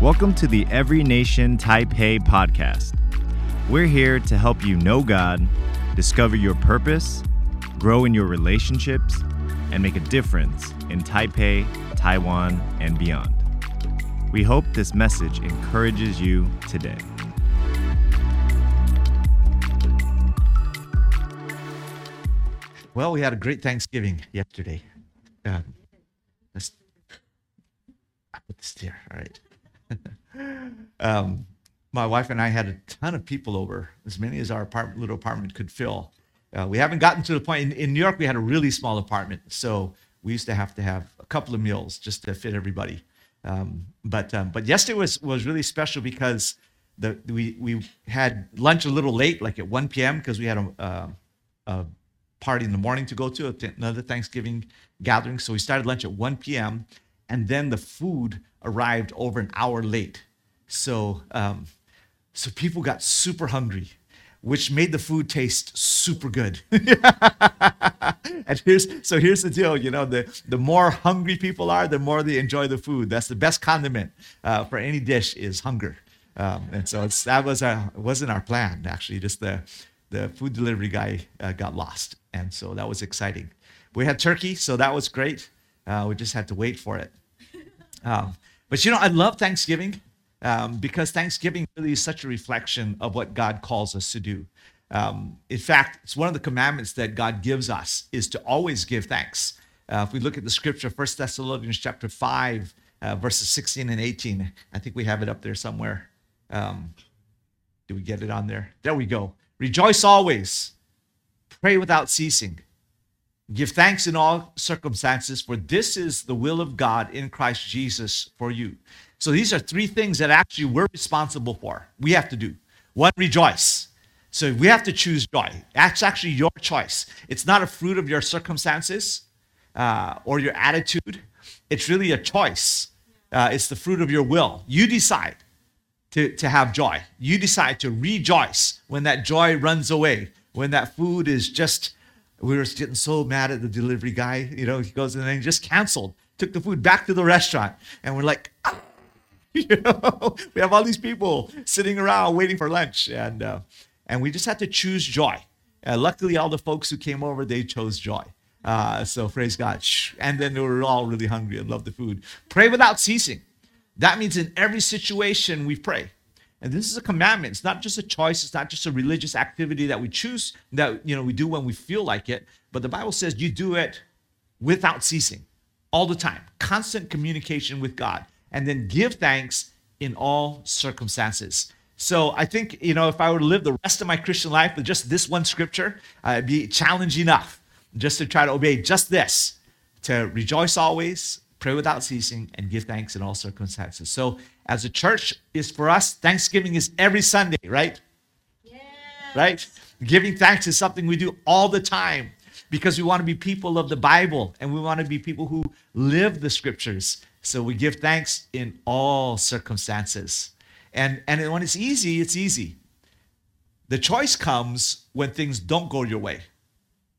Welcome to the Every Nation Taipei podcast. We're here to help you know God, discover your purpose, grow in your relationships, and make a difference in Taipei, Taiwan, and beyond. We hope this message encourages you today. Well, we had a great Thanksgiving yesterday. Uh, let's put this here. All right. um, my wife and I had a ton of people over, as many as our apartment, little apartment could fill. Uh, we haven't gotten to the point in, in New York. We had a really small apartment, so we used to have to have a couple of meals just to fit everybody. Um, but um, but yesterday was was really special because the we we had lunch a little late, like at 1 p.m. because we had a, uh, a party in the morning to go to another Thanksgiving gathering. So we started lunch at 1 p.m. and then the food arrived over an hour late. So um, so people got super hungry, which made the food taste super good. and here's so here's the deal, you know, the the more hungry people are, the more they enjoy the food. That's the best condiment uh, for any dish is hunger. Um, and so it's, that was our, wasn't our plan actually. Just the the food delivery guy uh, got lost, and so that was exciting. We had turkey, so that was great. Uh, we just had to wait for it. Um, but you know, I love Thanksgiving um, because Thanksgiving really is such a reflection of what God calls us to do. Um, in fact, it's one of the commandments that God gives us is to always give thanks. Uh, if we look at the scripture, 1 Thessalonians chapter 5, uh, verses 16 and 18, I think we have it up there somewhere. Um, do we get it on there? There we go. Rejoice always, pray without ceasing. Give thanks in all circumstances, for this is the will of God in Christ Jesus for you. So these are three things that actually we're responsible for. We have to do. One, rejoice. So we have to choose joy. That's actually your choice. It's not a fruit of your circumstances uh, or your attitude. It's really a choice. Uh, it's the fruit of your will. You decide to, to have joy. You decide to rejoice when that joy runs away, when that food is just we were getting so mad at the delivery guy. You know, he goes and then he just canceled, took the food back to the restaurant, and we're like, ah! you know, we have all these people sitting around waiting for lunch, and uh, and we just had to choose joy. Uh, luckily, all the folks who came over they chose joy. Uh, so praise God. And then they were all really hungry and loved the food. Pray without ceasing. That means in every situation we pray. And this is a commandment. It's not just a choice. It's not just a religious activity that we choose that you know we do when we feel like it. But the Bible says you do it without ceasing, all the time, constant communication with God, and then give thanks in all circumstances. So I think you know if I were to live the rest of my Christian life with just this one scripture, uh, it'd be challenge enough just to try to obey just this: to rejoice always, pray without ceasing, and give thanks in all circumstances. So as a church is for us, Thanksgiving is every Sunday, right? Yes. Right? Giving thanks is something we do all the time because we want to be people of the Bible and we want to be people who live the scriptures. So we give thanks in all circumstances. And, and when it's easy, it's easy. The choice comes when things don't go your way,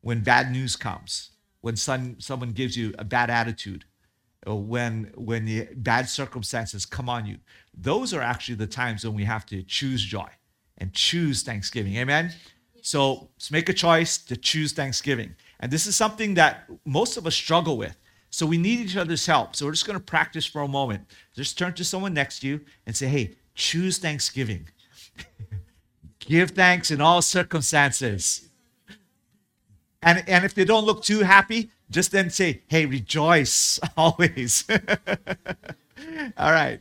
when bad news comes, when some, someone gives you a bad attitude, when when the bad circumstances come on you. Those are actually the times when we have to choose joy and choose thanksgiving. Amen? So let's make a choice to choose thanksgiving. And this is something that most of us struggle with. So we need each other's help. So we're just going to practice for a moment. Just turn to someone next to you and say hey choose thanksgiving. Give thanks in all circumstances. And, and if they don't look too happy just then say, hey, rejoice always. All right.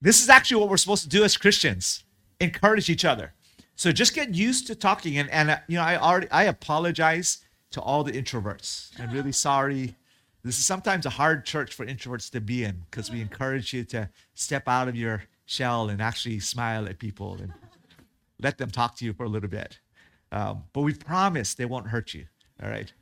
This is actually what we're supposed to do as Christians encourage each other. So just get used to talking. And, and uh, you know, I already, I apologize to all the introverts. I'm really sorry. This is sometimes a hard church for introverts to be in because we encourage you to step out of your shell and actually smile at people and let them talk to you for a little bit. Um, but we promise they won't hurt you. All right.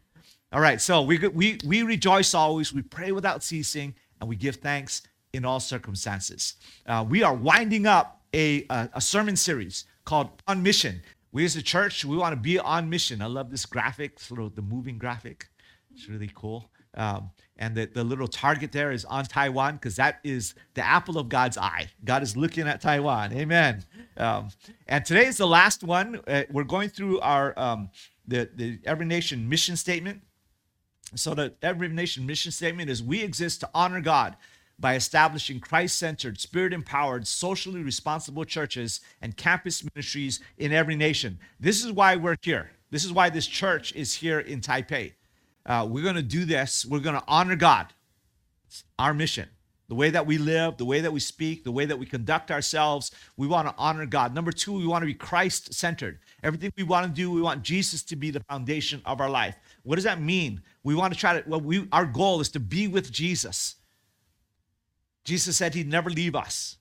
All right, so we, we, we rejoice always, we pray without ceasing, and we give thanks in all circumstances. Uh, we are winding up a, a, a, sermon series called On Mission. We as a church, we want to be on mission. I love this graphic, sort of the moving graphic. It's really cool. Um, and the, the little target there is on Taiwan because that is the apple of God's eye. God is looking at Taiwan. Amen. Um, and today is the last one. Uh, we're going through our um, the, the Every Nation mission statement. So the Every Nation mission statement is we exist to honor God by establishing Christ centered, spirit empowered, socially responsible churches and campus ministries in every nation. This is why we're here. This is why this church is here in Taipei. Uh, we're going to do this. We're going to honor God. It's our mission. The way that we live, the way that we speak, the way that we conduct ourselves, we want to honor God. Number two, we want to be Christ centered. Everything we want to do, we want Jesus to be the foundation of our life. What does that mean? We want to try to, well, we, our goal is to be with Jesus. Jesus said he'd never leave us.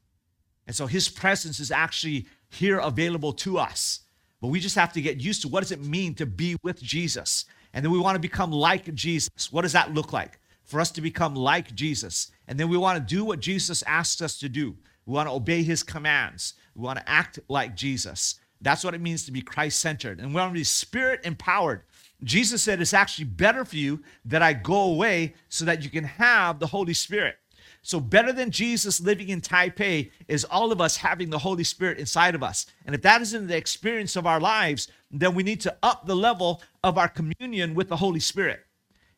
And so his presence is actually here available to us. But we just have to get used to what does it mean to be with Jesus? And then we want to become like Jesus. What does that look like? For us to become like Jesus. And then we want to do what Jesus asks us to do. We want to obey his commands. We want to act like Jesus. That's what it means to be Christ centered. And we want to be spirit empowered. Jesus said it's actually better for you that I go away so that you can have the Holy Spirit. So, better than Jesus living in Taipei is all of us having the Holy Spirit inside of us. And if that isn't the experience of our lives, then we need to up the level of our communion with the Holy Spirit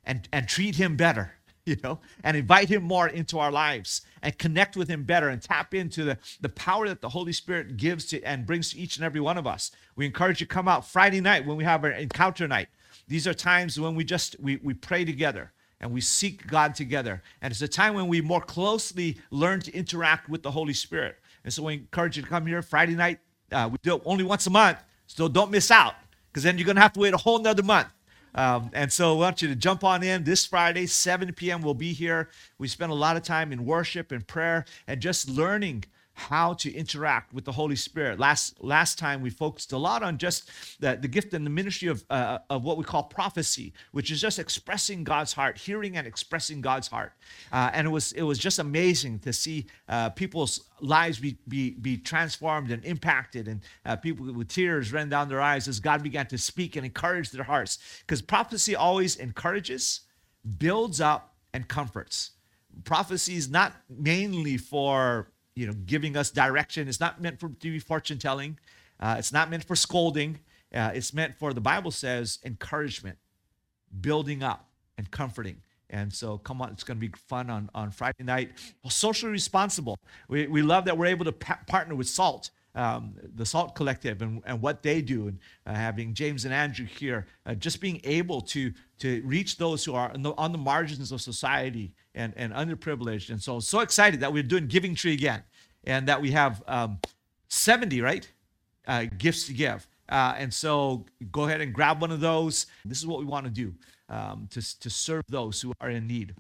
and, and treat Him better, you know, and invite Him more into our lives and connect with Him better and tap into the, the power that the Holy Spirit gives to and brings to each and every one of us. We encourage you to come out Friday night when we have our encounter night. These are times when we just we, we pray together and we seek God together. And it's a time when we more closely learn to interact with the Holy Spirit. And so we encourage you to come here Friday night. Uh, we do it only once a month, so don't miss out because then you're going to have to wait a whole nother month. Um, and so I want you to jump on in this Friday, 7 p.m. We'll be here. We spend a lot of time in worship and prayer and just learning how to interact with the Holy Spirit. Last last time we focused a lot on just the, the gift and the ministry of, uh, of what we call prophecy, which is just expressing God's heart, hearing and expressing God's heart. Uh, and it was it was just amazing to see uh, people's lives be, be, be transformed and impacted, and uh, people with tears ran down their eyes as God began to speak and encourage their hearts. Because prophecy always encourages, builds up, and comforts. Prophecy is not mainly for you know, giving us direction. It's not meant for to be fortune telling. Uh, it's not meant for scolding. Uh, it's meant for the Bible says encouragement, building up, and comforting. And so, come on, it's going to be fun on, on Friday night. Well, socially responsible. We, we love that we're able to pa- partner with SALT, um, the SALT Collective, and, and what they do, and uh, having James and Andrew here, uh, just being able to, to reach those who are on the, on the margins of society and, and underprivileged. And so, so excited that we're doing Giving Tree again and that we have um, 70, right? Uh, gifts to give. Uh, and so go ahead and grab one of those. This is what we want to do um, to, to serve those who are in need.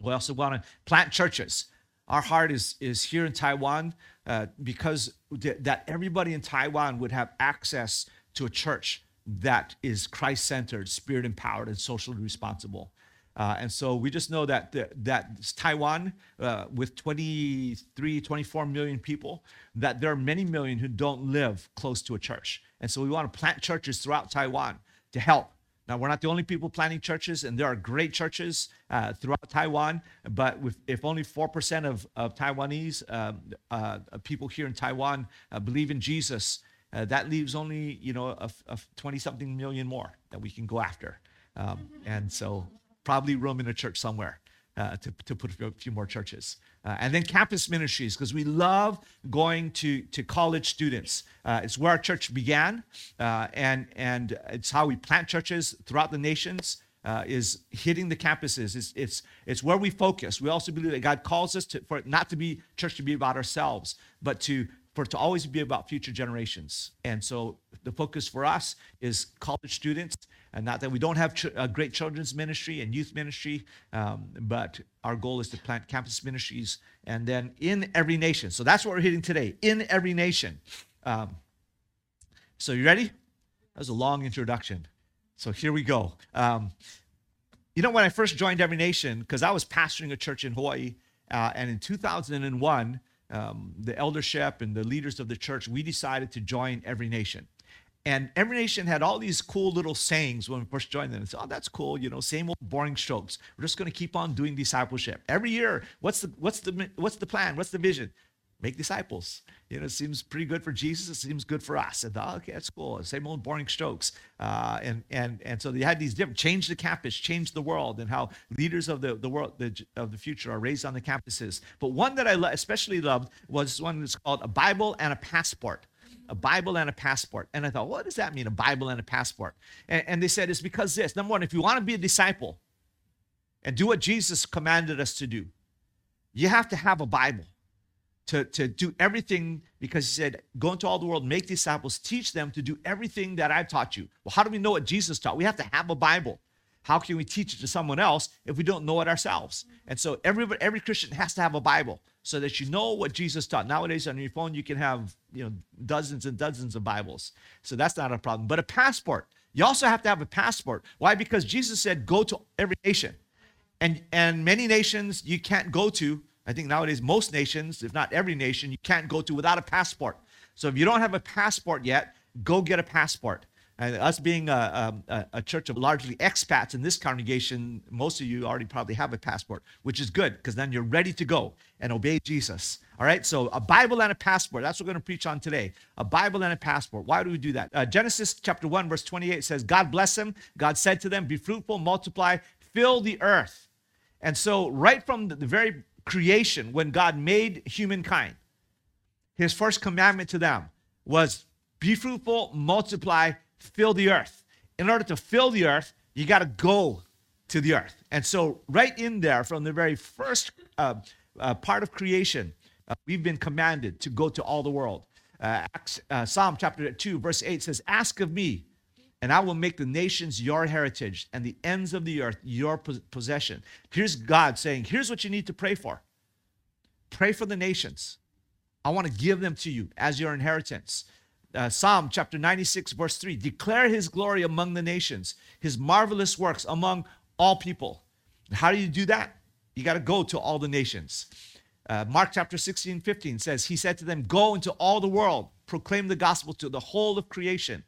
We also want to plant churches. Our heart is, is here in Taiwan uh, because th- that everybody in Taiwan would have access to a church that is Christ centered, spirit empowered, and socially responsible. Uh, and so we just know that the, that Taiwan, uh, with 23, 24 million people, that there are many million who don't live close to a church. And so we want to plant churches throughout Taiwan to help. Now, we're not the only people planting churches, and there are great churches uh, throughout Taiwan. But with, if only 4% of, of Taiwanese um, uh, people here in Taiwan uh, believe in Jesus, uh, that leaves only, you know, a 20 something million more that we can go after. Um, and so probably room in a church somewhere uh, to, to put a few more churches. Uh, and then campus ministries, because we love going to, to college students. Uh, it's where our church began, uh, and, and it's how we plant churches throughout the nations. Uh, is hitting the campuses. It's, it's, it's where we focus. We also believe that God calls us to, for not to be church to be about ourselves, but to for it to always be about future generations. And so the focus for us is college students, and not that we don't have ch- a great children's ministry and youth ministry, um, but our goal is to plant campus ministries and then in every nation. So that's what we're hitting today in every nation. Um, so you ready? That was a long introduction. So here we go. Um, you know, when I first joined Every Nation, because I was pastoring a church in Hawaii, uh, and in 2001, um, the eldership and the leaders of the church, we decided to join Every Nation. And every nation had all these cool little sayings when we first joined them. Said, oh, that's cool, you know, same old boring strokes. We're just going to keep on doing discipleship. Every year, what's the what's the what's the plan? What's the vision? Make disciples. You know, it seems pretty good for Jesus. It seems good for us. And thought, okay, that's cool. Same old boring strokes. Uh, and and and so they had these different change the campus, change the world, and how leaders of the the world the, of the future are raised on the campuses. But one that I especially loved was one that's called a Bible and a passport a Bible and a passport. And I thought, what does that mean, a Bible and a passport? And, and they said, it's because this. Number one, if you want to be a disciple and do what Jesus commanded us to do, you have to have a Bible to, to do everything because he said, Go into all the world, make disciples, teach them to do everything that I've taught you. Well, how do we know what Jesus taught? We have to have a Bible. How can we teach it to someone else if we don't know it ourselves? And so every, every Christian has to have a Bible so that you know what Jesus taught. Nowadays on your phone, you can have you know dozens and dozens of Bibles. So that's not a problem. But a passport. You also have to have a passport. Why? Because Jesus said, go to every nation. And and many nations you can't go to. I think nowadays most nations, if not every nation, you can't go to without a passport. So if you don't have a passport yet, go get a passport. And us being a, a, a, church of largely expats in this congregation, most of you already probably have a passport, which is good because then you're ready to go and obey Jesus. All right, so a Bible and a passport. That's what we're going to preach on today. A Bible and a passport. Why do we do that? Uh, Genesis chapter 1, verse 28 says, God bless them. God said to them, Be fruitful, multiply, fill the earth. And so, right from the very creation, when God made humankind, his first commandment to them was, Be fruitful, multiply, fill the earth. In order to fill the earth, you got to go to the earth. And so, right in there, from the very first uh, uh, part of creation, uh, we've been commanded to go to all the world. Uh, Acts, uh, Psalm chapter 2, verse 8 says, Ask of me, and I will make the nations your heritage and the ends of the earth your possession. Here's God saying, Here's what you need to pray for pray for the nations. I want to give them to you as your inheritance uh, Psalm chapter 96, verse 3 declare his glory among the nations, his marvelous works among all people. How do you do that? You got to go to all the nations. Uh, Mark chapter 16, 15 says, He said to them, Go into all the world, proclaim the gospel to the whole of creation.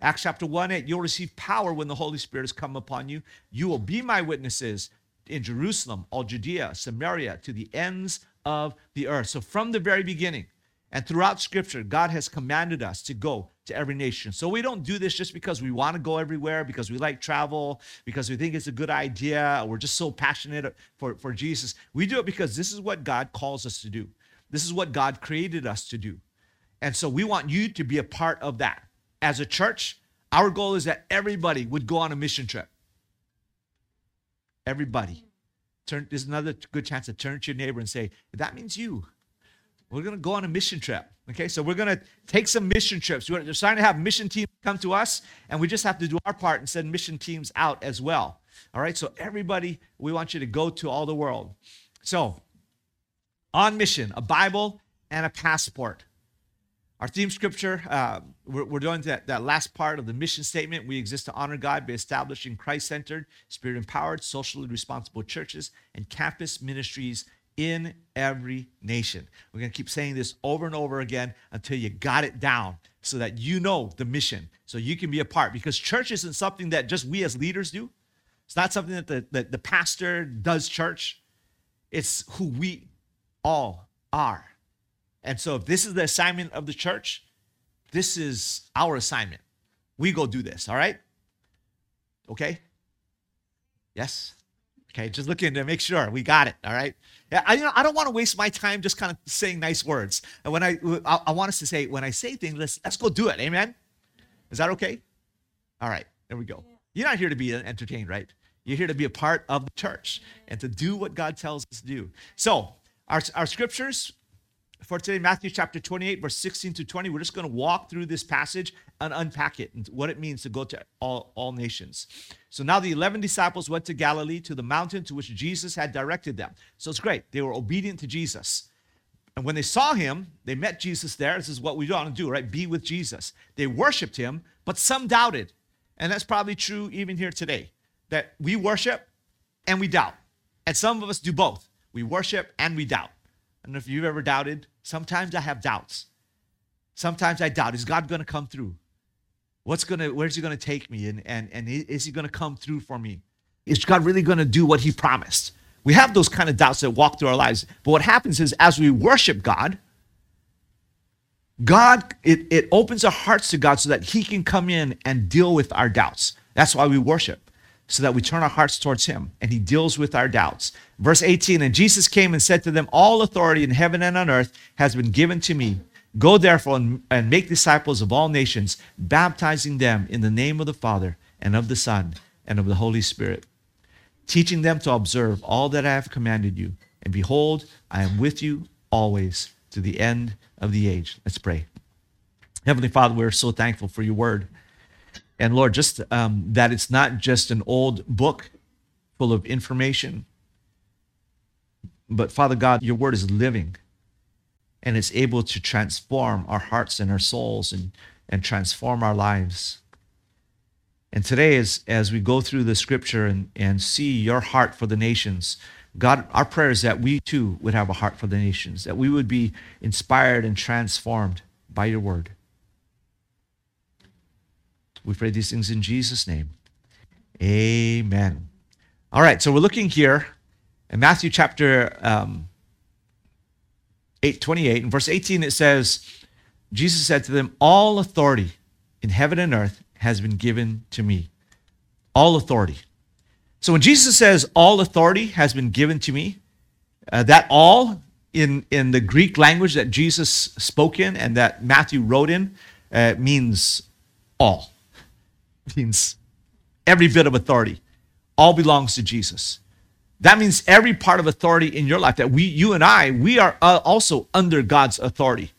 Acts chapter 1, 8, you'll receive power when the Holy Spirit has come upon you. You will be my witnesses in Jerusalem, all Judea, Samaria, to the ends of the earth. So from the very beginning, and throughout scripture, God has commanded us to go to every nation. So we don't do this just because we want to go everywhere, because we like travel, because we think it's a good idea, or we're just so passionate for, for Jesus. We do it because this is what God calls us to do. This is what God created us to do. And so we want you to be a part of that. As a church, our goal is that everybody would go on a mission trip. Everybody. Turn, there's another good chance to turn to your neighbor and say, that means you. We're going to go on a mission trip. Okay, so we're going to take some mission trips. We're starting to have mission teams come to us, and we just have to do our part and send mission teams out as well. All right, so everybody, we want you to go to all the world. So, on mission, a Bible and a passport. Our theme scripture, uh, we're, we're, doing that, that last part of the mission statement. We exist to honor God by establishing Christ centered, spirit empowered, socially responsible churches and campus ministries in every nation. We're going to keep saying this over and over again until you got it down so that you know the mission, so you can be a part. Because church isn't something that just we as leaders do, it's not something that the, the, the pastor does church, it's who we all are. And so, if this is the assignment of the church, this is our assignment. We go do this, all right? Okay? Yes? Okay, just looking to make sure we got it. All right. Yeah, I, you know, I don't want to waste my time just kind of saying nice words. And when I, I, I want us to say, when I say things, let's let's go do it. Amen. Is that okay? All right. There we go. You're not here to be entertained, right? You're here to be a part of the church and to do what God tells us to do. So, our, our scriptures for today, Matthew chapter 28, verse 16 to 20. We're just going to walk through this passage and unpack it and what it means to go to all, all nations. So now the 11 disciples went to Galilee to the mountain to which Jesus had directed them. So it's great. They were obedient to Jesus. And when they saw him, they met Jesus there. This is what we want to do, right? Be with Jesus. They worshiped him, but some doubted. And that's probably true even here today that we worship and we doubt. And some of us do both. We worship and we doubt. I don't know if you've ever doubted. Sometimes I have doubts. Sometimes I doubt, is God going to come through? What's gonna, where's he gonna take me? And and and is he gonna come through for me? Is God really gonna do what he promised? We have those kind of doubts that walk through our lives. But what happens is as we worship God, God, it, it opens our hearts to God so that He can come in and deal with our doubts. That's why we worship, so that we turn our hearts towards Him and He deals with our doubts. Verse 18 And Jesus came and said to them, All authority in heaven and on earth has been given to me. Go therefore and, and make disciples of all nations, baptizing them in the name of the Father and of the Son and of the Holy Spirit, teaching them to observe all that I have commanded you. And behold, I am with you always to the end of the age. Let's pray. Heavenly Father, we're so thankful for your word. And Lord, just um, that it's not just an old book full of information, but Father God, your word is living and it's able to transform our hearts and our souls and, and transform our lives. And today, as, as we go through the scripture and, and see your heart for the nations, God, our prayer is that we too would have a heart for the nations, that we would be inspired and transformed by your word. We pray these things in Jesus' name. Amen. All right, so we're looking here in Matthew chapter um, 8, 28. In verse 18, it says, Jesus said to them, All authority in heaven and earth has been given to me. All authority. So when Jesus says, All authority has been given to me, uh, that all in, in the Greek language that Jesus spoke in and that Matthew wrote in uh, means all. Means every bit of authority. All belongs to Jesus. That means every part of authority in your life that we, you and I, we are uh, also under God's authority.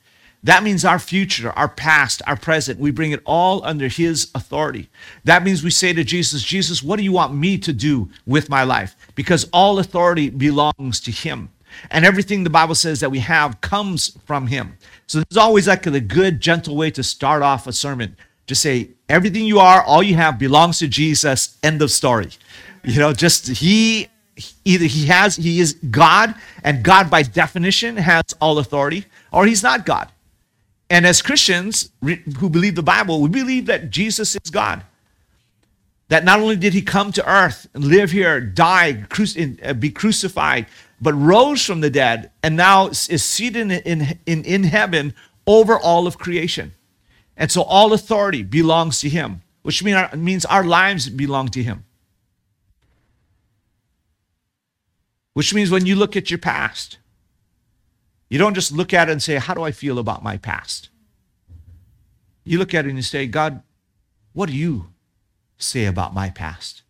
That means our future, our past, our present, we bring it all under His authority. That means we say to Jesus, Jesus, what do you want me to do with my life? Because all authority belongs to Him. And everything the Bible says that we have comes from Him. So this is always like a good, gentle way to start off a sermon. Just say, everything you are, all you have belongs to Jesus. End of story. You know, just He either He has, He is God, and God by definition has all authority, or He's not God. And as Christians who believe the Bible, we believe that Jesus is God. That not only did he come to earth and live here, die, uh, be crucified, but rose from the dead and now is seated in, in, in heaven over all of creation. And so all authority belongs to him, which mean our, means our lives belong to him. Which means when you look at your past, you don't just look at it and say, How do I feel about my past? You look at it and you say, God, what do you say about my past?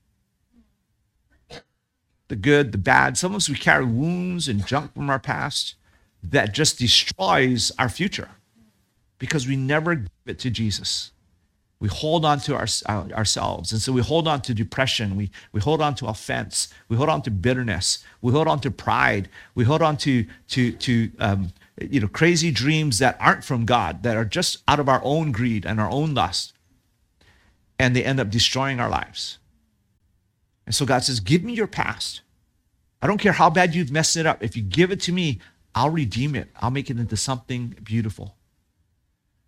The good, the bad. Some of us, we carry wounds and junk from our past that just destroys our future because we never give it to Jesus we hold on to our, ourselves. And so we hold on to depression. We, we hold on to offense. We hold on to bitterness. We hold on to pride. We hold on to, to, to um, you know, crazy dreams that aren't from God, that are just out of our own greed and our own lust. And they end up destroying our lives. And so God says, Give me your past. I don't care how bad you've messed it up. If you give it to me, I'll redeem it. I'll make it into something beautiful.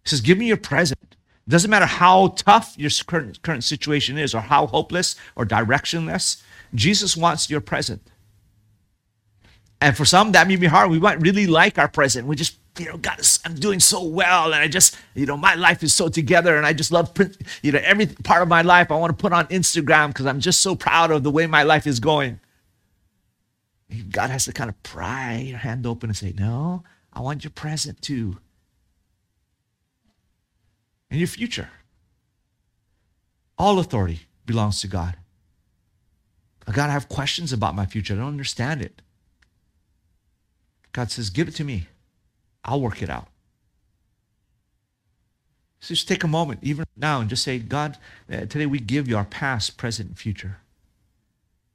He says, Give me your present. It doesn't matter how tough your current, current situation is or how hopeless or directionless, Jesus wants your present. And for some, that may be hard. We might really like our present. We just, you know, God, I'm doing so well. And I just, you know, my life is so together. And I just love, you know, every part of my life I want to put on Instagram because I'm just so proud of the way my life is going. God has to kind of pry your hand open and say, No, I want your present too and your future. All authority belongs to God. I got to have questions about my future. I don't understand it. God says, Give it to me. I'll work it out. So just take a moment, even now, and just say, God, uh, today we give you our past, present, and future.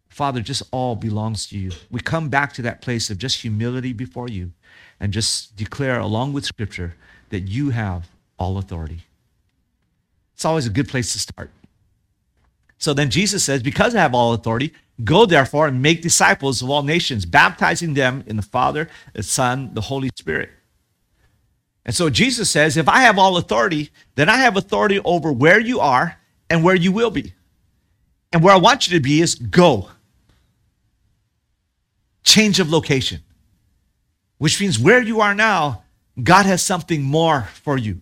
Father, just all belongs to you. We come back to that place of just humility before you and just declare, along with Scripture, that you have all authority. It's always a good place to start. So then Jesus says, Because I have all authority, go therefore and make disciples of all nations, baptizing them in the Father, the Son, the Holy Spirit. And so Jesus says, if I have all authority, then I have authority over where you are and where you will be. And where I want you to be is go. Change of location, which means where you are now, God has something more for you.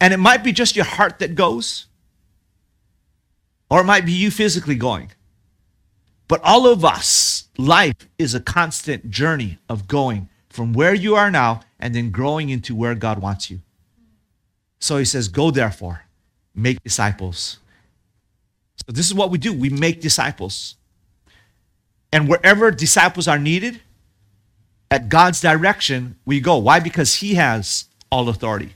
And it might be just your heart that goes, or it might be you physically going. But all of us, life is a constant journey of going from where you are now and then growing into where God wants you. So he says, Go therefore, make disciples. So this is what we do we make disciples. And wherever disciples are needed, at God's direction, we go. Why? Because He has all authority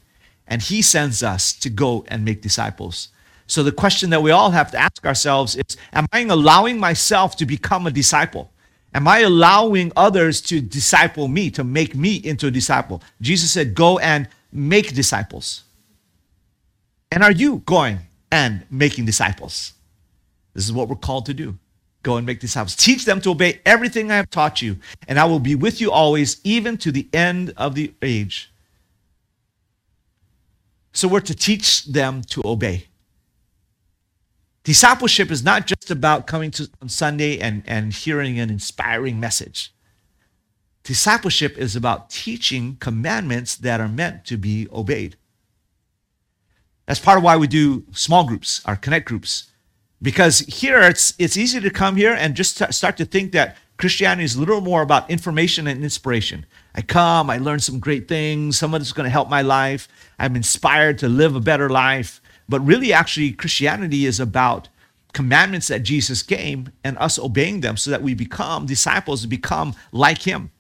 and He sends us to go and make disciples. So the question that we all have to ask ourselves is Am I allowing myself to become a disciple? Am I allowing others to disciple me, to make me into a disciple? Jesus said, Go and make disciples. And are you going and making disciples? This is what we're called to do. Go and make disciples. Teach them to obey everything I have taught you, and I will be with you always, even to the end of the age. So we're to teach them to obey. Discipleship is not just about coming to on Sunday and, and hearing an inspiring message. Discipleship is about teaching commandments that are meant to be obeyed. That's part of why we do small groups, our connect groups. Because here it's, it's easy to come here and just start to think that Christianity is a little more about information and inspiration. I come, I learn some great things, someone's going to help my life, I'm inspired to live a better life. But really, actually, Christianity is about commandments that Jesus gave and us obeying them so that we become disciples, become like him.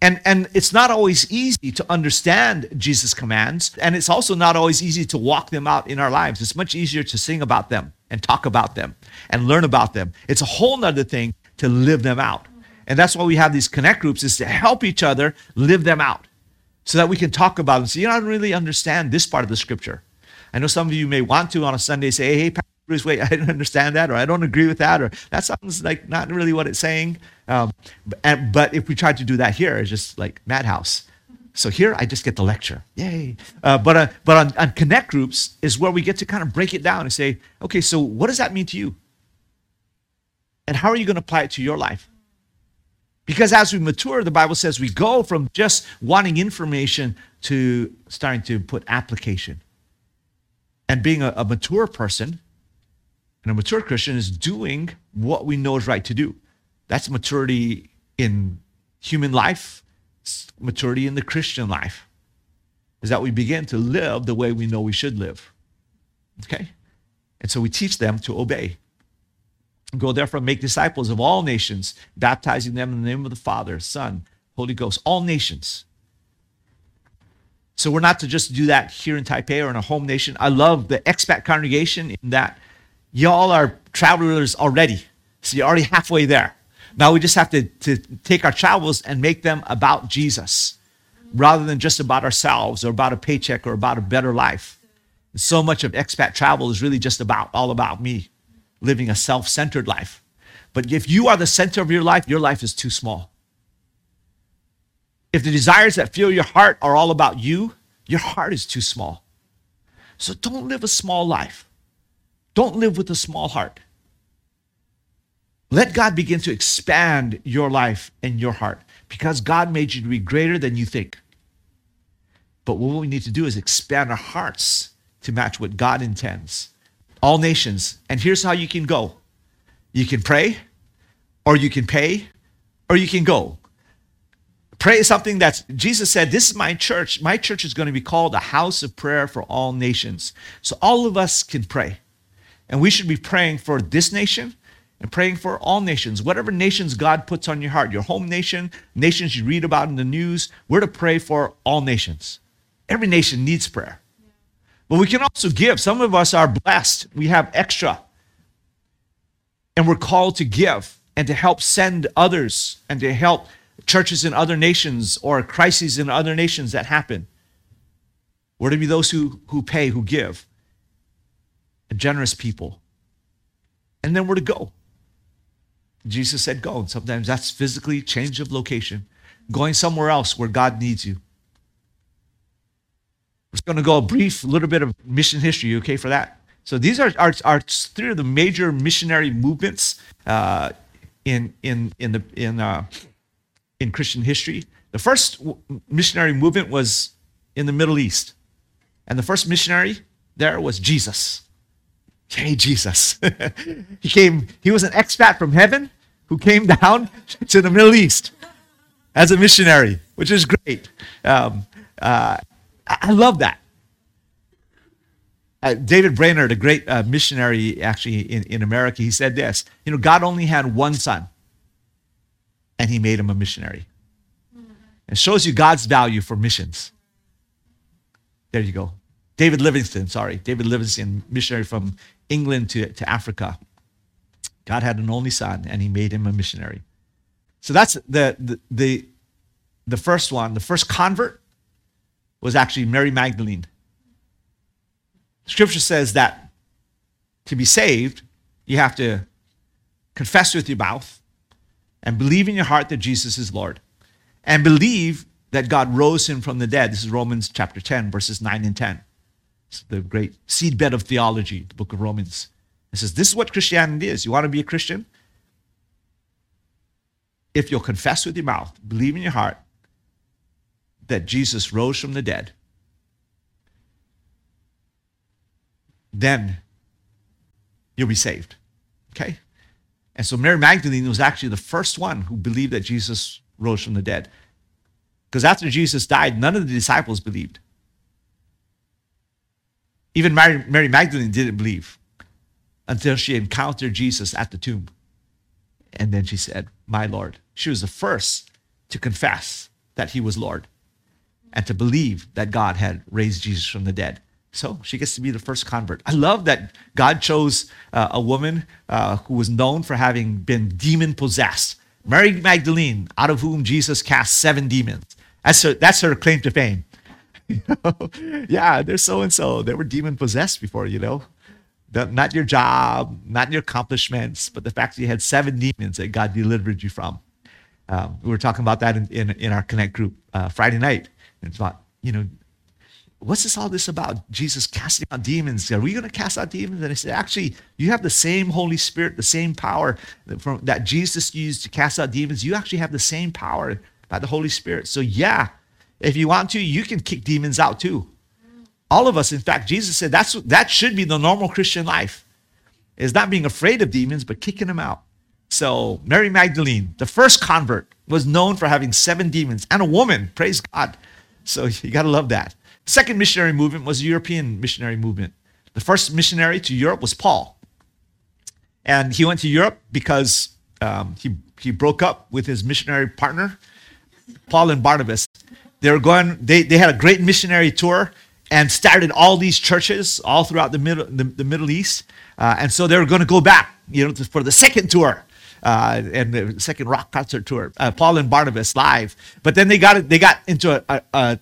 And, and it's not always easy to understand Jesus' commands, and it's also not always easy to walk them out in our lives. It's much easier to sing about them and talk about them and learn about them. It's a whole nother thing to live them out. And that's why we have these connect groups is to help each other live them out so that we can talk about them. So you don't really understand this part of the scripture. I know some of you may want to on a Sunday say, hey, Pastor Bruce, wait, I didn't understand that, or I don't agree with that, or that sounds like not really what it's saying. Um, and, but if we try to do that here, it's just like madhouse. So here I just get the lecture. Yay. Uh, but uh, but on, on connect groups is where we get to kind of break it down and say, okay, so what does that mean to you? And how are you going to apply it to your life? Because as we mature, the Bible says we go from just wanting information to starting to put application. And being a, a mature person and a mature Christian is doing what we know is right to do. That's maturity in human life, maturity in the Christian life. Is that we begin to live the way we know we should live. Okay? And so we teach them to obey. Go therefore make disciples of all nations, baptizing them in the name of the Father, Son, Holy Ghost, all nations. So we're not to just do that here in Taipei or in a home nation. I love the expat congregation in that y'all are travelers already. So you're already halfway there. Now we just have to, to take our travels and make them about Jesus rather than just about ourselves or about a paycheck or about a better life. So much of expat travel is really just about all about me living a self centered life. But if you are the center of your life, your life is too small. If the desires that fill your heart are all about you, your heart is too small. So don't live a small life. Don't live with a small heart. Let God begin to expand your life and your heart because God made you to be greater than you think. But what we need to do is expand our hearts to match what God intends. All nations. And here's how you can go you can pray, or you can pay, or you can go. Pray is something that Jesus said, This is my church. My church is going to be called a house of prayer for all nations. So all of us can pray. And we should be praying for this nation and praying for all nations, whatever nations God puts on your heart, your home nation, nations you read about in the news, we're to pray for all nations. Every nation needs prayer. But we can also give. Some of us are blessed, we have extra. And we're called to give and to help send others and to help churches in other nations or crises in other nations that happen. We're to be those who, who pay, who give, and generous people. And then we're to go. Jesus said, Go. And sometimes that's physically change of location, going somewhere else where God needs you. Just going to go a brief little bit of mission history. Okay for that? So these are, are, are three of the major missionary movements uh, in in in the in uh, in Christian history. The first missionary movement was in the Middle East, and the first missionary there was Jesus. Hey, Jesus! he came. He was an expat from heaven who came down to the Middle East as a missionary, which is great. Um, uh, I love that. Uh, David Brainerd, a great uh, missionary actually in, in America, he said this You know, God only had one son, and he made him a missionary. It shows you God's value for missions. There you go. David Livingstone, sorry, David Livingstone, missionary from England to, to Africa. God had an only son, and he made him a missionary. So that's the, the, the, the first one. The first convert was actually Mary Magdalene. Scripture says that to be saved, you have to confess with your mouth and believe in your heart that Jesus is Lord and believe that God rose him from the dead. This is Romans chapter 10, verses 9 and 10. It's the great seedbed of theology, the book of Romans. It says, This is what Christianity is. You want to be a Christian? If you'll confess with your mouth, believe in your heart that Jesus rose from the dead, then you'll be saved. Okay? And so Mary Magdalene was actually the first one who believed that Jesus rose from the dead. Because after Jesus died, none of the disciples believed. Even Mary, Mary Magdalene didn't believe until she encountered Jesus at the tomb. And then she said, My Lord. She was the first to confess that he was Lord and to believe that God had raised Jesus from the dead. So she gets to be the first convert. I love that God chose uh, a woman uh, who was known for having been demon possessed. Mary Magdalene, out of whom Jesus cast seven demons. That's her, that's her claim to fame. yeah, they're so and so. They were demon possessed before, you know. Not your job, not your accomplishments, but the fact that you had seven demons that God delivered you from. Um, we were talking about that in, in, in our Connect group uh, Friday night. It's about, you know, what's this all this about? Jesus casting out demons. Are we going to cast out demons? And I said, actually, you have the same Holy Spirit, the same power that, from, that Jesus used to cast out demons. You actually have the same power by the Holy Spirit. So, yeah, if you want to, you can kick demons out too. All of us, in fact, Jesus said that's that should be the normal Christian life. Is not being afraid of demons, but kicking them out. So Mary Magdalene, the first convert, was known for having seven demons and a woman. Praise God. So you got to love that. Second missionary movement was the European missionary movement. The first missionary to Europe was Paul. And he went to Europe because um, he, he broke up with his missionary partner, Paul and Barnabas. They were going, they, they had a great missionary tour and started all these churches all throughout the Middle, the, the Middle East. Uh, and so they were going to go back, you know, to, for the second tour. Uh, and the second rock concert tour, uh, Paul and Barnabas live. But then they got they got into a, a, a,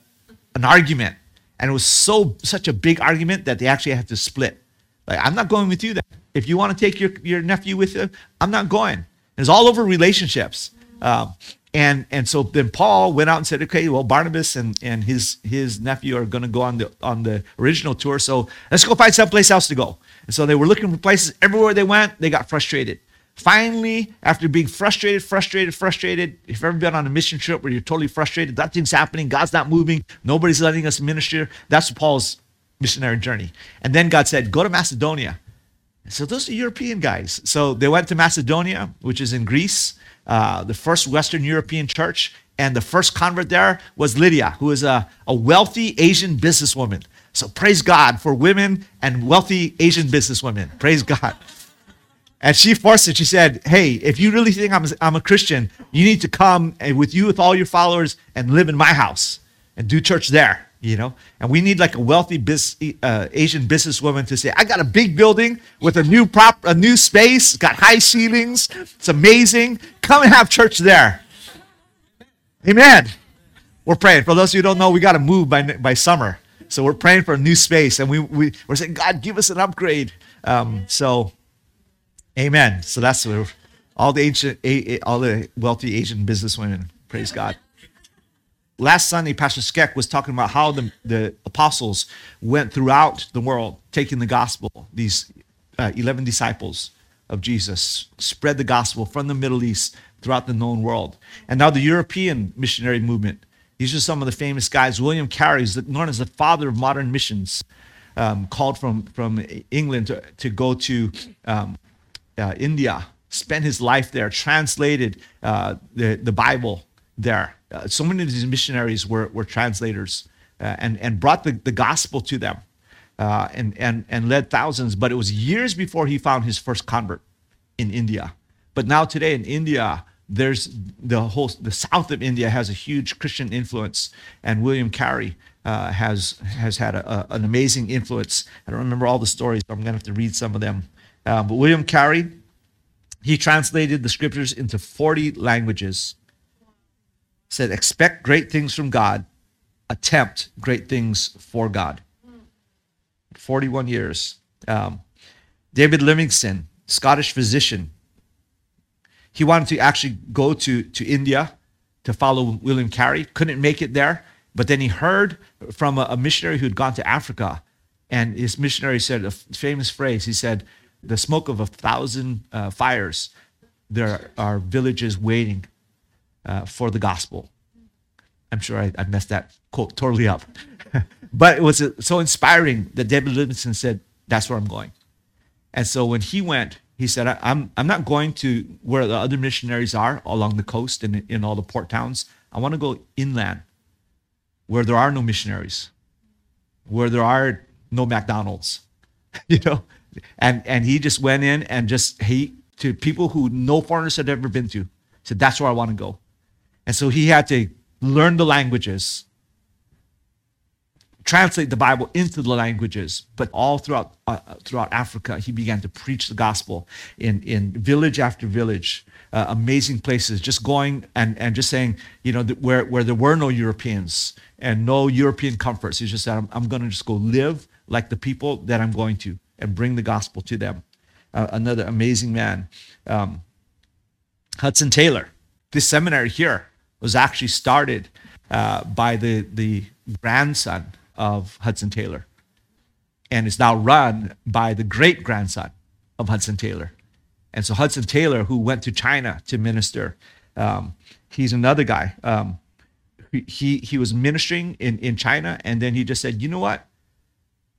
an argument, and it was so such a big argument that they actually had to split. Like I'm not going with you. Then if you want to take your your nephew with you, I'm not going. It's all over relationships. Um, and and so then Paul went out and said, okay, well Barnabas and, and his his nephew are going to go on the on the original tour, so let's go find someplace else to go. And so they were looking for places everywhere they went. They got frustrated. Finally, after being frustrated, frustrated, frustrated, if you've ever been on a mission trip where you're totally frustrated, nothing's happening, God's not moving, nobody's letting us minister, that's Paul's missionary journey. And then God said, Go to Macedonia. So those are European guys. So they went to Macedonia, which is in Greece, uh, the first Western European church. And the first convert there was Lydia, who is a, a wealthy Asian businesswoman. So praise God for women and wealthy Asian businesswomen. Praise God. And she forced it. She said, Hey, if you really think I'm I'm a Christian, you need to come and with you, with all your followers, and live in my house and do church there, you know? And we need like a wealthy bis, uh, Asian businesswoman to say, I got a big building with a new prop, a new space, got high ceilings, it's amazing. Come and have church there. Amen. We're praying. For those of you who don't know, we got to move by, by summer. So we're praying for a new space and we, we, we're saying, God, give us an upgrade. Um, so, Amen. So that's all the ancient, all the wealthy Asian businesswomen. Praise God. last Sunday, Pastor Skeck was talking about how the, the apostles went throughout the world taking the gospel, these uh, 11 disciples of Jesus, spread the gospel from the Middle East throughout the known world. And now the European missionary movement. These are some of the famous guys. William Carey is known as the father of modern missions, um, called from, from England to, to go to um, uh, India, spent his life there, translated uh, the, the Bible there. Uh, so many of these missionaries were, were translators uh, and, and brought the, the gospel to them uh, and, and, and led thousands. But it was years before he found his first convert in India. But now, today in India, there's the whole the south of India has a huge Christian influence, and William Carey uh, has has had a, a, an amazing influence. I don't remember all the stories, but I'm to have to read some of them. Uh, but William Carey, he translated the scriptures into 40 languages said, expect great things from God, attempt great things for God. 41 years. Um, David Livingstone, Scottish physician, he wanted to actually go to, to India to follow William Carey, couldn't make it there, but then he heard from a, a missionary who'd gone to Africa, and his missionary said a famous phrase. He said, The smoke of a thousand uh, fires, there are villages waiting uh, for the gospel. I'm sure I, I messed that quote totally up. but it was uh, so inspiring that David Livingstone said, That's where I'm going. And so when he went, he said, I'm, I'm not going to where the other missionaries are along the coast and in all the port towns. I want to go inland where there are no missionaries, where there are no McDonald's, you know? And, and he just went in and just, he, to people who no foreigners had ever been to, said, That's where I want to go. And so he had to learn the languages, translate the Bible into the languages, but all throughout uh, throughout Africa, he began to preach the gospel in in village after village, uh, amazing places. Just going and and just saying, you know, where where there were no Europeans and no European comforts, he just said, I'm, I'm going to just go live like the people that I'm going to and bring the gospel to them. Uh, another amazing man, um, Hudson Taylor. This seminary here was actually started uh, by the, the grandson of Hudson Taylor and is now run by the great grandson of Hudson Taylor. And so Hudson Taylor, who went to China to minister, um, he's another guy. Um, he, he was ministering in, in China, and then he just said, you know what?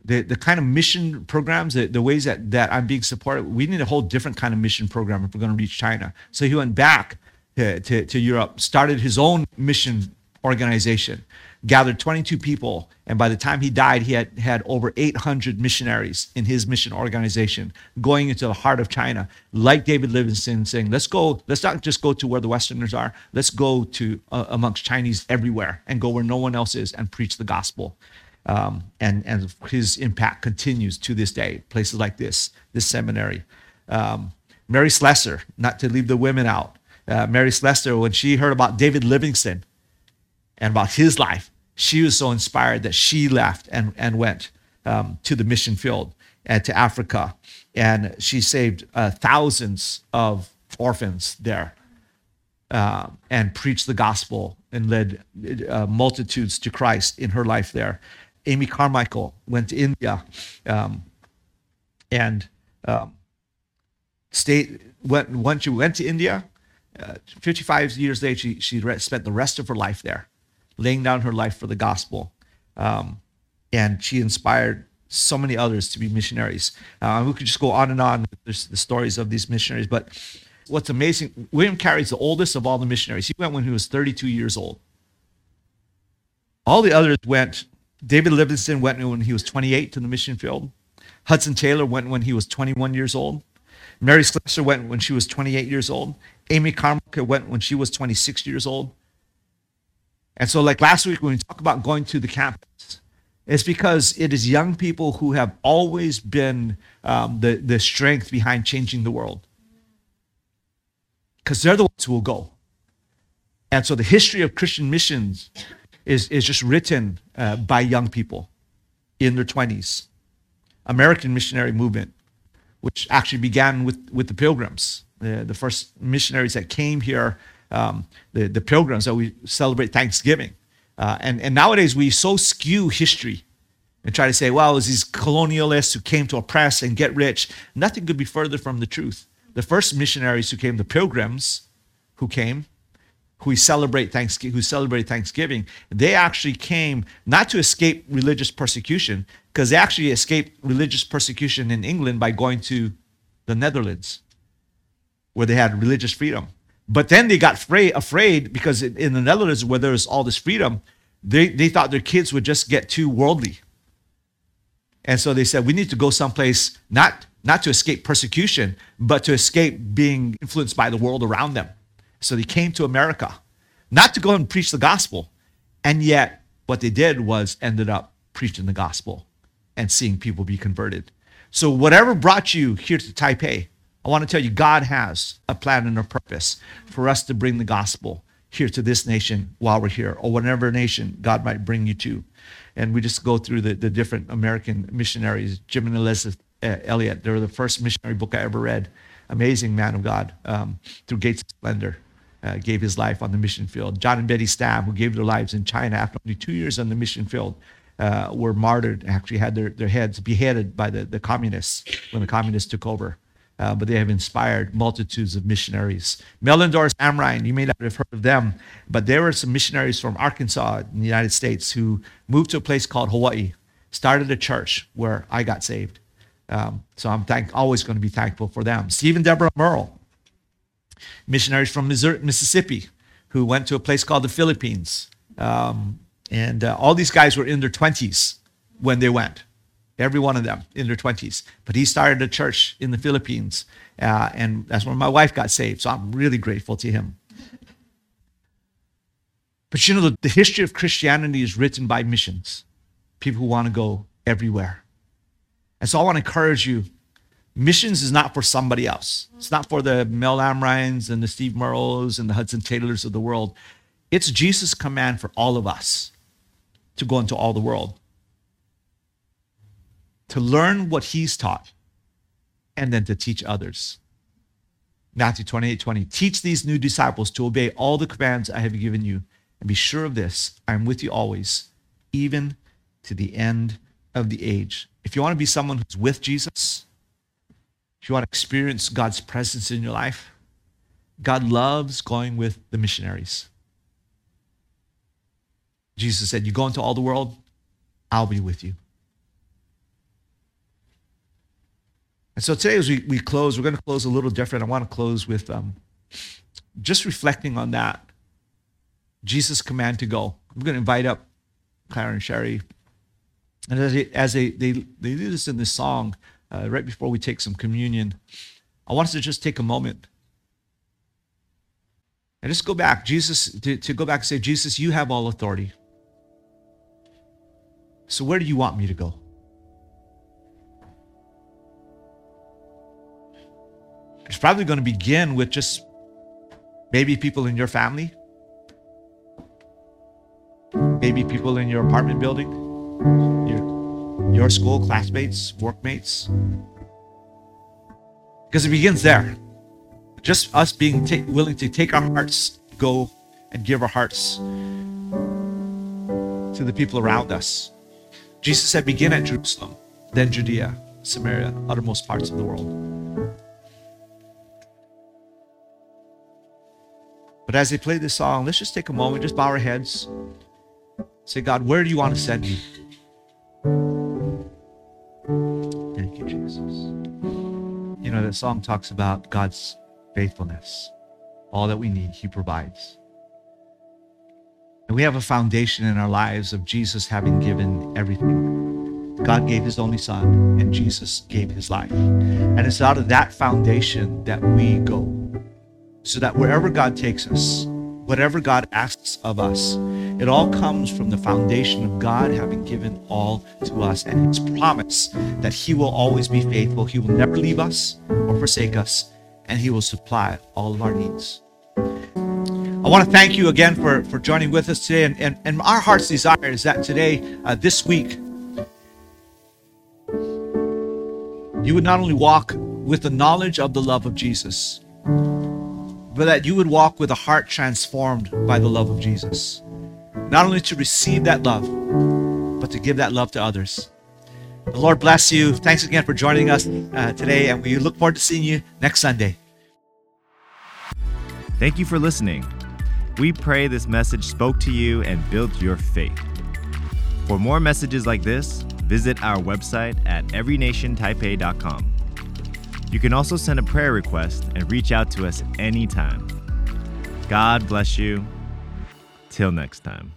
The, the kind of mission programs, the, the ways that, that I'm being supported, we need a whole different kind of mission program if we're going to reach China. So he went back to, to, to Europe, started his own mission organization, gathered 22 people, and by the time he died, he had had over 800 missionaries in his mission organization going into the heart of China, like David Livingstone, saying, "Let's go. Let's not just go to where the Westerners are. Let's go to uh, amongst Chinese everywhere and go where no one else is and preach the gospel." Um, and and his impact continues to this day. Places like this, this seminary. Um, Mary Slessor, not to leave the women out uh, Mary Slessor, when she heard about David Livingstone and about his life, she was so inspired that she left and, and went um, to the mission field and to Africa. And she saved uh, thousands of orphans there uh, and preached the gospel and led uh, multitudes to Christ in her life there. Amy Carmichael went to India um, and um, stayed, went, once she went to India, uh, 55 years later, she, she spent the rest of her life there, laying down her life for the gospel. Um, and she inspired so many others to be missionaries. Uh, we could just go on and on. There's the stories of these missionaries. But what's amazing, William Carey is the oldest of all the missionaries. He went when he was 32 years old. All the others went, David Livingstone went when he was 28 to the mission field. Hudson Taylor went when he was 21 years old. Mary Slessor went when she was 28 years old. Amy Carmichael went when she was 26 years old. And so, like last week, when we talk about going to the campus, it's because it is young people who have always been um, the, the strength behind changing the world. Because they're the ones who will go. And so, the history of Christian missions is, is just written uh, by young people in their 20s. American missionary movement, which actually began with, with the pilgrims the, the first missionaries that came here, um, the, the pilgrims that we celebrate Thanksgiving. Uh, and, and nowadays we so skew history and try to say, well, it was these colonialists who came to oppress and get rich. Nothing could be further from the truth. The first missionaries who came, the pilgrims who came, who celebrate Thanksgiving, who celebrate Thanksgiving, they actually came not to escape religious persecution, because they actually escaped religious persecution in England by going to the Netherlands, where they had religious freedom. But then they got afraid, afraid because in the Netherlands, where there's all this freedom, they, they thought their kids would just get too worldly. And so they said, we need to go someplace not, not to escape persecution, but to escape being influenced by the world around them. So they came to America, not to go and preach the gospel. And yet, what they did was ended up preaching the gospel and seeing people be converted. So, whatever brought you here to Taipei, I want to tell you, God has a plan and a purpose for us to bring the gospel here to this nation while we're here, or whatever nation God might bring you to. And we just go through the, the different American missionaries. Jim and Elizabeth uh, Elliot, they were the first missionary book I ever read. Amazing man of God um, through Gates of Splendor. Uh, gave his life on the mission field. John and Betty Stam, who gave their lives in China after only two years on the mission field, uh, were martyred, actually had their, their heads beheaded by the, the communists when the communists took over. Uh, but they have inspired multitudes of missionaries. Mellendorf Amrine, you may not have heard of them, but there were some missionaries from Arkansas in the United States who moved to a place called Hawaii, started a church where I got saved. Um, so I'm thank, always going to be thankful for them. Stephen Deborah Murrell, missionaries from Missouri, Mississippi, who went to a place called the Philippines. Um, and uh, all these guys were in their 20s when they went, every one of them in their 20s. But he started a church in the Philippines, uh, and that's where my wife got saved. So I'm really grateful to him. But you know, the, the history of Christianity is written by missions, people who want to go everywhere. And so I want to encourage you missions is not for somebody else. It's not for the Mel Amrines and the Steve Murrells and the Hudson Taylors of the world. It's Jesus' command for all of us to go into all the world, to learn what he's taught, and then to teach others. Matthew 28 20. Teach these new disciples to obey all the commands I have given you, and be sure of this I am with you always, even to the end of the age. If you want to be someone who's with Jesus, if you want to experience God's presence in your life, God loves going with the missionaries. Jesus said, You go into all the world, I'll be with you. And so today, as we, we close, we're going to close a little different. I want to close with um, just reflecting on that. Jesus' command to go. I'm going to invite up Clara and Sherry. And as they, as they, they, they do this in this song, uh, right before we take some communion, I want us to just take a moment and just go back. Jesus, to, to go back and say, Jesus, you have all authority. So, where do you want me to go? It's probably going to begin with just maybe people in your family, maybe people in your apartment building, your, school classmates, workmates. Because it begins there. Just us being ta- willing to take our hearts, go and give our hearts to the people around us. Jesus said, begin at Jerusalem, then Judea, Samaria, uttermost parts of the world. But as they play this song, let's just take a moment, just bow our heads. Say, God, where do you want to send me? Thank you, Jesus. You know, that song talks about God's faithfulness. All that we need, He provides. And we have a foundation in our lives of Jesus having given everything. God gave his only son, and Jesus gave his life. And it's out of that foundation that we go. So that wherever God takes us, whatever God asks of us, it all comes from the foundation of God having given all to us and his promise that he will always be faithful. He will never leave us or forsake us, and he will supply all of our needs. I want to thank you again for, for joining with us today. And, and, and our heart's desire is that today, uh, this week, you would not only walk with the knowledge of the love of Jesus, but that you would walk with a heart transformed by the love of Jesus. Not only to receive that love, but to give that love to others. The Lord bless you. Thanks again for joining us uh, today, and we look forward to seeing you next Sunday. Thank you for listening. We pray this message spoke to you and built your faith. For more messages like this, visit our website at everynationtaipei.com. You can also send a prayer request and reach out to us anytime. God bless you. Till next time.